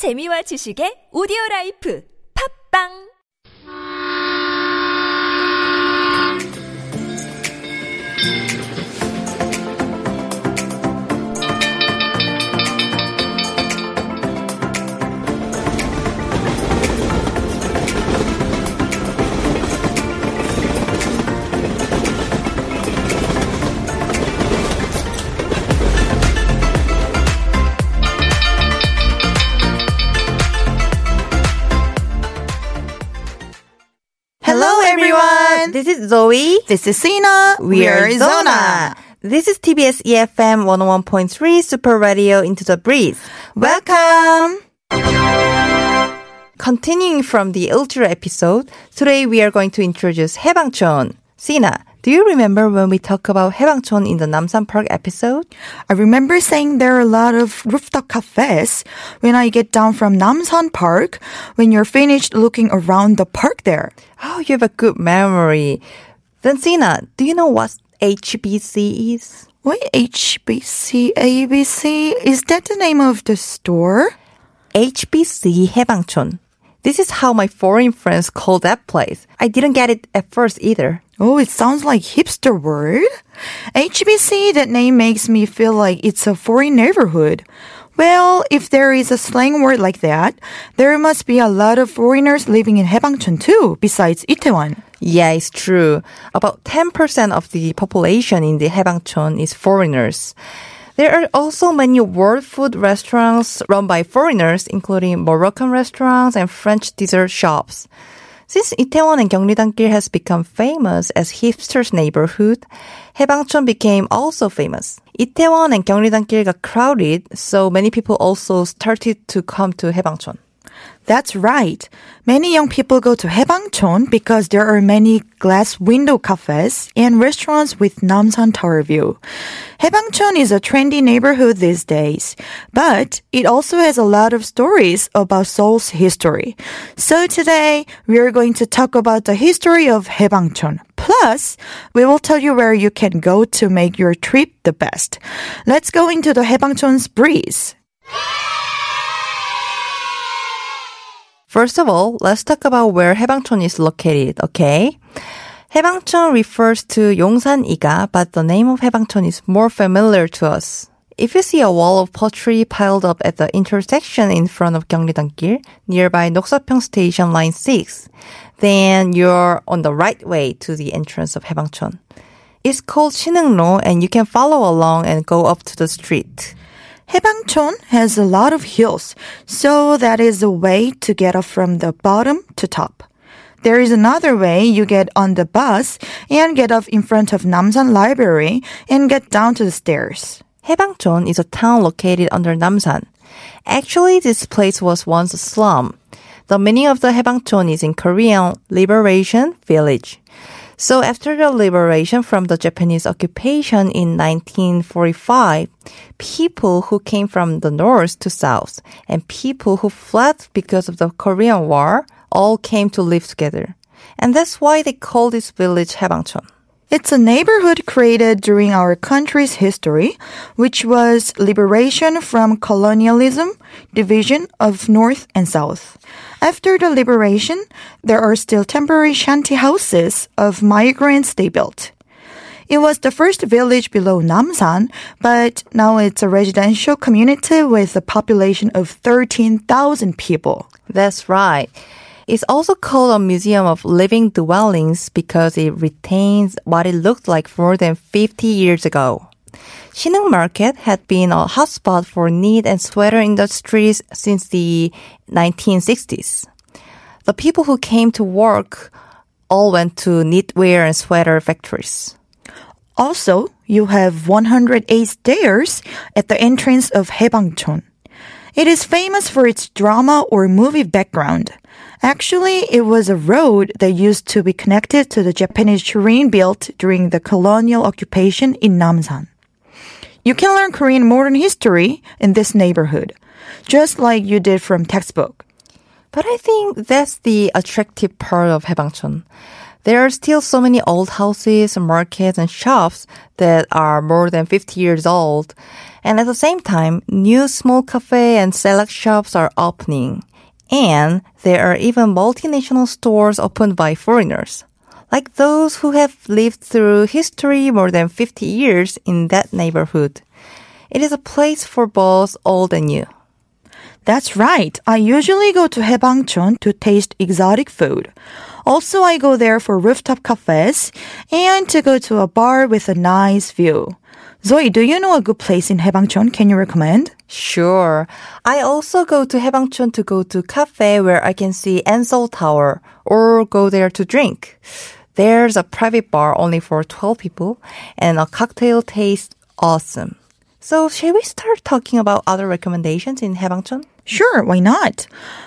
재미와 지식의 오디오 라이프. 팝빵 This is Zoe. This is Sina. We are Zona. This is TBS EFM 101.3 Super Radio Into the Breeze. Welcome. Continuing from the Ultra episode, today we are going to introduce 해방촌. Sina, do you remember when we talked about Haebangchon in the Namsan Park episode? I remember saying there are a lot of rooftop cafes when I get down from Namsan Park when you're finished looking around the park there. Oh, you have a good memory. Then Sina, do you know what HBC is? What HBC ABC? Is that the name of the store? HBC Haebangchon. This is how my foreign friends call that place. I didn't get it at first either. Oh, it sounds like hipster word. HBC, that name makes me feel like it's a foreign neighborhood. Well, if there is a slang word like that, there must be a lot of foreigners living in Haebangchon too, besides Itaewon. Yeah, it's true. About 10% of the population in the Haebangchon is foreigners. There are also many world food restaurants run by foreigners, including Moroccan restaurants and French dessert shops. Since Itaewon and Gyeongridan-gil has become famous as hipsters' neighborhood, Haebangchon became also famous. Itaewon and Gyeongridan-gil got crowded, so many people also started to come to Haebangchon. That's right. Many young people go to Haebangchon because there are many glass window cafes and restaurants with Namsan Tower view. Haebangchon is a trendy neighborhood these days, but it also has a lot of stories about Seoul's history. So today we are going to talk about the history of Haebangchon. Plus, we will tell you where you can go to make your trip the best. Let's go into the Haebangchon's breeze. First of all, let's talk about where Haebangchon is located, okay? Haebangchon refers to Yongsan-iga, but the name of Haebangchon is more familiar to us. If you see a wall of pottery piled up at the intersection in front of Gyeongridan-gil nearby Noksapyeong Station Line 6, then you're on the right way to the entrance of Haebangchon. It's called Sinheung-ro, and you can follow along and go up to the street. Haebangchon has a lot of hills, so that is a way to get up from the bottom to top. There is another way you get on the bus and get off in front of Namsan Library and get down to the stairs. Haebangchon is a town located under Namsan. Actually, this place was once a slum. The meaning of the Haebangchon is in Korean liberation village. So after the liberation from the Japanese occupation in 1945, people who came from the north to south and people who fled because of the Korean War all came to live together. And that's why they call this village Haebangchon. It's a neighborhood created during our country's history, which was liberation from colonialism, division of North and South. After the liberation, there are still temporary shanty houses of migrants they built. It was the first village below Namsan, but now it's a residential community with a population of 13,000 people. That's right. It's also called a museum of living dwellings because it retains what it looked like more than 50 years ago. Sinheung Market had been a hotspot for knit and sweater industries since the 1960s. The people who came to work all went to knitwear and sweater factories. Also, you have 108 stairs at the entrance of Haebangchon. It is famous for its drama or movie background. Actually, it was a road that used to be connected to the Japanese terrain built during the colonial occupation in Namsan. You can learn Korean modern history in this neighborhood, just like you did from textbook. But I think that's the attractive part of Haebangchon. There are still so many old houses, markets, and shops that are more than 50 years old. And at the same time, new small cafe and select shops are opening. And there are even multinational stores opened by foreigners. Like those who have lived through history more than 50 years in that neighborhood. It is a place for both old and new. That's right. I usually go to Haebangchon to taste exotic food. Also, I go there for rooftop cafes and to go to a bar with a nice view. Zoe, do you know a good place in Haebangchon? Can you recommend? Sure. I also go to Haebangchon to go to cafe where I can see N Seoul Tower or go there to drink. There's a private bar only for 12 people and a cocktail tastes awesome. So, shall we start talking about other recommendations in Haebangchon? Sure, why not?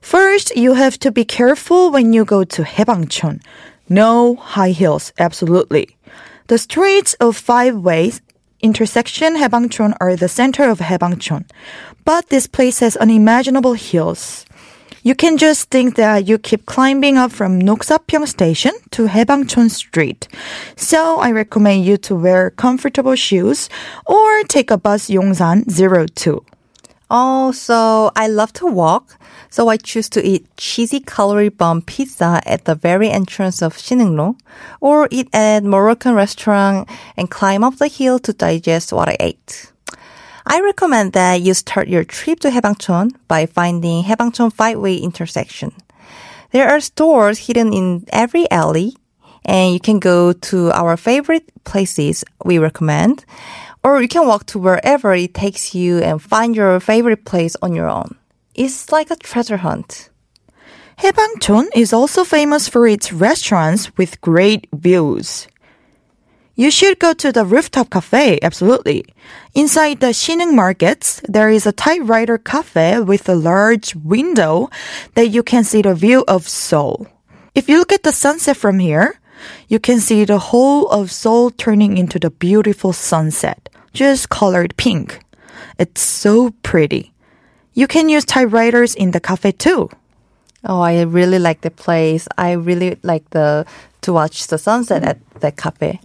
First, you have to be careful when you go to Haebangchon. No high heels, absolutely. The streets of five ways intersection Haebangchon or the center of Haebangchon. But this place has unimaginable hills. You can just think that you keep climbing up from Noksapyeong Station to Haebangchon Street. So I recommend you to wear comfortable shoes or take a bus Yongsan 02. Oh, so I love to walk. So I choose to eat cheesy calorie bomb pizza at the very entrance of Sinheung-ro or eat at Moroccan restaurant and climb up the hill to digest what I ate. I recommend that you start your trip to Haebangchon by finding Haebangchon five-way intersection. There are stores hidden in every alley and you can go to our favorite places we recommend or you can walk to wherever it takes you and find your favorite place on your own. It's like a treasure hunt. Haebangchon is also famous for its restaurants with great views. You should go to the rooftop cafe, absolutely. Inside the Sinheung markets, there is a typewriter cafe with a large window that you can see the view of Seoul. If you look at the sunset from here, you can see the whole of Seoul turning into the beautiful sunset, just colored pink. It's so pretty. You can use typewriters in the cafe too. Oh, I really like the place. I really like the to watch the sunset at the cafe.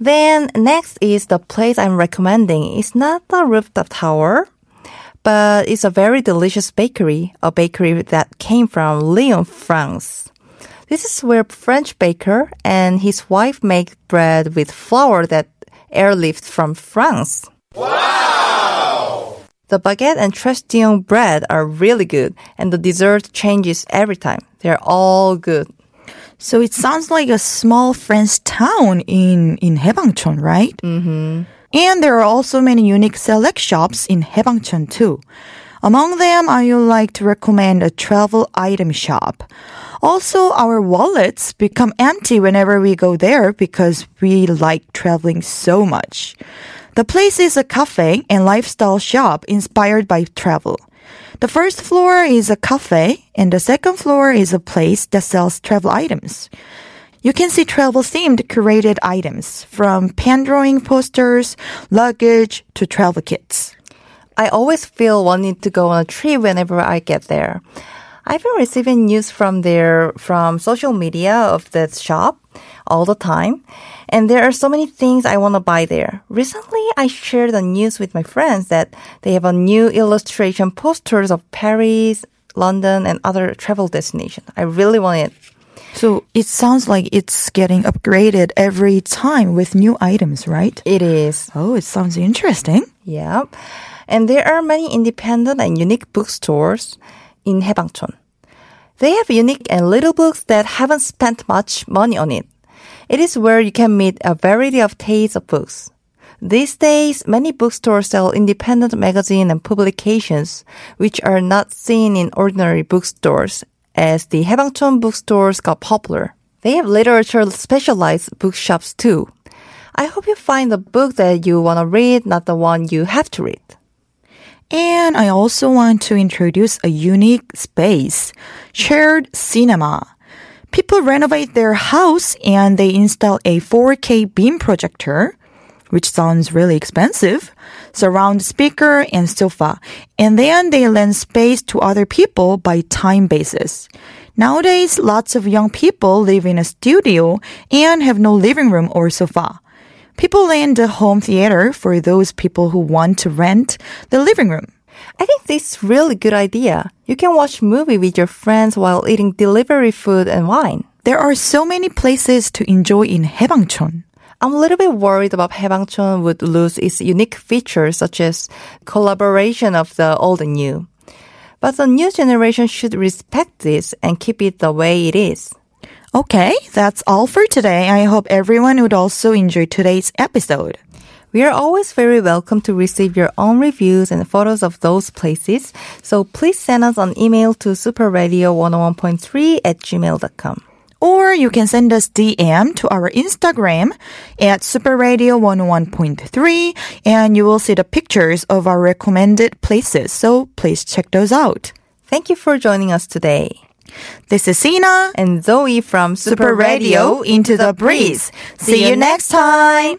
Then next is the place I'm recommending. It's not the rooftop tower, but it's a very delicious bakery, a bakery that came from Lyon, France. This is where French baker and his wife make bread with flour that airlifted from France. Wow! The baguette and Trestillon bread are really good, and the dessert changes every time. They're all good. So it sounds like a small French town in, in Haebangchon, right? Mm-hmm. And there are also many unique select shops in Haebangchon too. Among them, I would like to recommend a travel item shop. Also, our wallets become empty whenever we go there because we like traveling so much. The place is a cafe and lifestyle shop inspired by travel. The first floor is a cafe, and the second floor is a place that sells travel items. You can see travel themed curated items from pen drawing posters, luggage to travel kits. I always feel wanting to go on a trip whenever I get there. I've been receiving news from there from social media of that shop all the time. And there are so many things I want to buy there. Recently, I shared the news with my friends that they have a new illustration posters of Paris, London, and other travel destinations. I really want it. So it sounds like it's getting upgraded every time with new items, right? It is. Oh, it sounds interesting. Yeah. And there are many independent and unique bookstores in Haebangchon. They have unique and little books that haven't spent much money on it. It is where you can meet a variety of tastes of books. These days, many bookstores sell independent magazines and publications, which are not seen in ordinary bookstores, as the Haebangchon bookstores got popular. They have literature specialized bookshops too. I hope you find the book that you want to read, not the one you have to read. And I also want to introduce a unique space, shared cinema. People renovate their house and they install a 4K beam projector, which sounds really expensive, surround speaker and sofa, and then they lend space to other people by time basis. Nowadays, lots of young people live in a studio and have no living room or sofa. People lend a home theater for those people who want to rent the living room. I think this is really good idea. You can watch movie with your friends while eating delivery food and wine. There are so many places to enjoy in Haebangchon. I'm a little bit worried about Haebangchon would lose its unique features such as collaboration of the old and new. But the new generation should respect this and keep it the way it is. Okay, that's all for today. I hope everyone would also enjoy today's episode. We are always very welcome to receive your own reviews and photos of those places. So please send us an email to superradio101.3 at gmail.com. Or you can send us DM to our Instagram at superradio101.3 and you will see the pictures of our recommended places. So please check those out. Thank you for joining us today. This is Sina And Zoe from Super Radio into the breeze. See you next time.